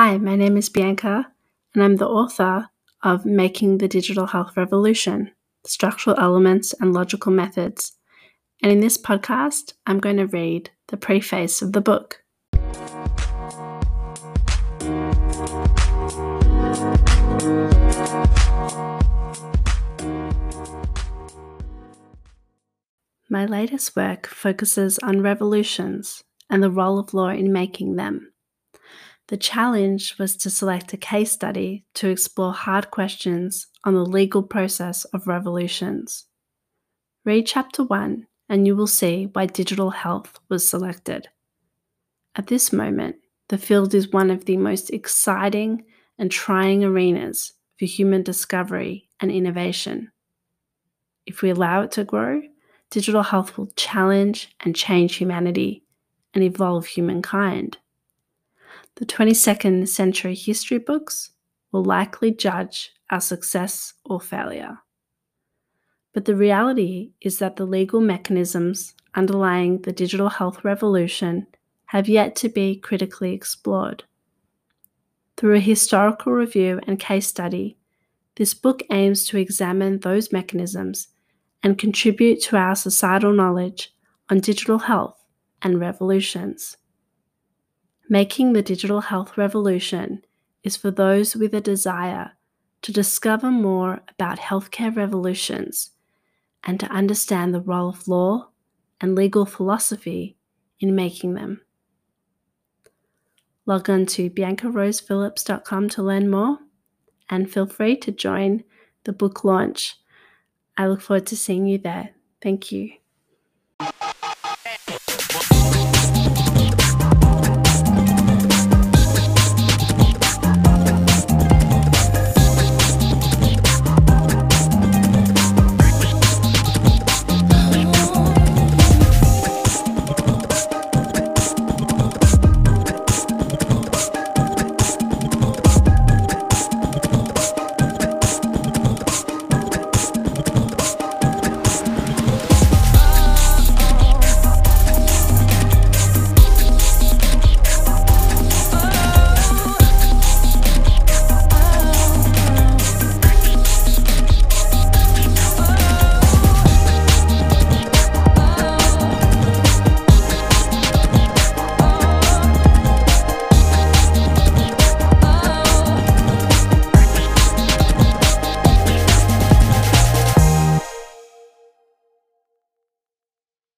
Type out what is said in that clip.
Hi, my name is Bianca, and I'm the author of Making the Digital Health Revolution Structural Elements and Logical Methods. And in this podcast, I'm going to read the preface of the book. My latest work focuses on revolutions and the role of law in making them. The challenge was to select a case study to explore hard questions on the legal process of revolutions. Read Chapter 1 and you will see why digital health was selected. At this moment, the field is one of the most exciting and trying arenas for human discovery and innovation. If we allow it to grow, digital health will challenge and change humanity and evolve humankind. The 22nd century history books will likely judge our success or failure. But the reality is that the legal mechanisms underlying the digital health revolution have yet to be critically explored. Through a historical review and case study, this book aims to examine those mechanisms and contribute to our societal knowledge on digital health and revolutions. Making the digital health revolution is for those with a desire to discover more about healthcare revolutions and to understand the role of law and legal philosophy in making them. Log on to biancarosephillips.com to learn more and feel free to join the book launch. I look forward to seeing you there. Thank you.